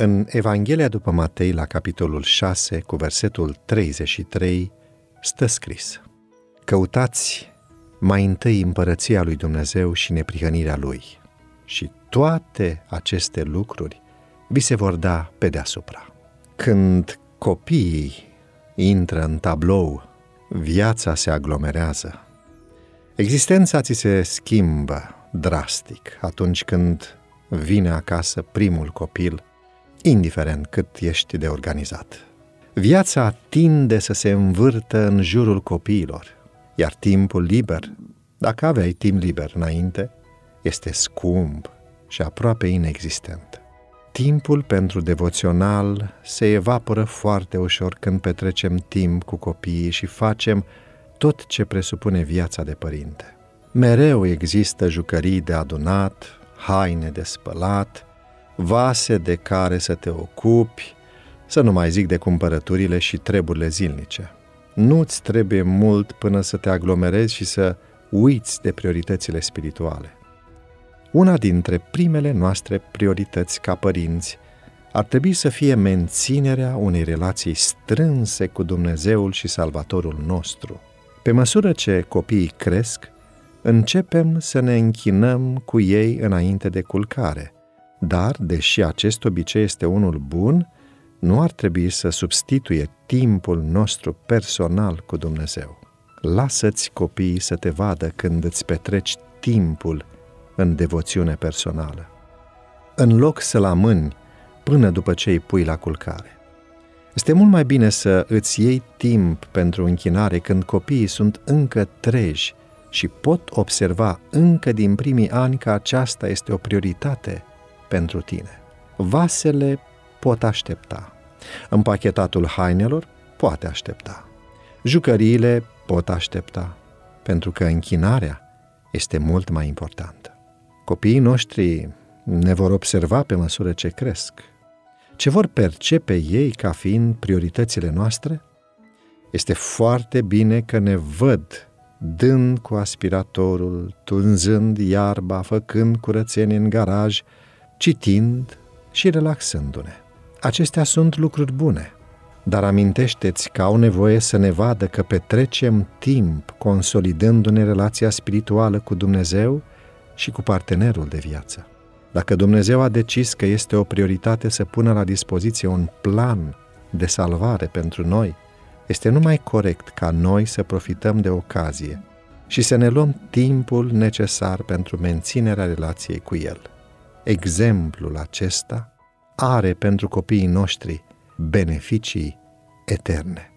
În Evanghelia după Matei, la capitolul 6, cu versetul 33, stă scris Căutați mai întâi împărăția lui Dumnezeu și neprihănirea lui și toate aceste lucruri vi se vor da pe deasupra. Când copiii intră în tablou, viața se aglomerează. Existența ți se schimbă drastic atunci când vine acasă primul copil, indiferent cât ești de organizat. Viața tinde să se învârtă în jurul copiilor, iar timpul liber, dacă aveai timp liber înainte, este scump și aproape inexistent. Timpul pentru devoțional se evaporă foarte ușor când petrecem timp cu copiii și facem tot ce presupune viața de părinte. Mereu există jucării de adunat, haine de spălat, vase de care să te ocupi, să nu mai zic de cumpărăturile și treburile zilnice. Nu-ți trebuie mult până să te aglomerezi și să uiți de prioritățile spirituale. Una dintre primele noastre priorități ca părinți ar trebui să fie menținerea unei relații strânse cu Dumnezeul și Salvatorul nostru. Pe măsură ce copiii cresc, începem să ne închinăm cu ei înainte de culcare. Dar, deși acest obicei este unul bun, nu ar trebui să substituie timpul nostru personal cu Dumnezeu. Lasă-ți copiii să te vadă când îți petreci timpul în devoțiune personală. În loc să-l amâni până după ce îi pui la culcare. Este mult mai bine să îți iei timp pentru închinare când copiii sunt încă treji și pot observa încă din primii ani că aceasta este o prioritate pentru tine. Vasele pot aștepta. Împachetatul hainelor poate aștepta. Jucăriile pot aștepta, pentru că închinarea este mult mai importantă. Copiii noștri ne vor observa pe măsură ce cresc. Ce vor percepe ei ca fiind prioritățile noastre? Este foarte bine că ne văd dând cu aspiratorul, tunzând iarba, făcând curățenie în garaj, citind și relaxându-ne. Acestea sunt lucruri bune, dar amintește-ți că au nevoie să ne vadă că petrecem timp consolidându-ne relația spirituală cu Dumnezeu și cu partenerul de viață. Dacă Dumnezeu a decis că este o prioritate să pună la dispoziție un plan de salvare pentru noi, este numai corect ca noi să profităm de ocazie și să ne luăm timpul necesar pentru menținerea relației cu El. Exemplul acesta are pentru copiii noștri beneficii eterne.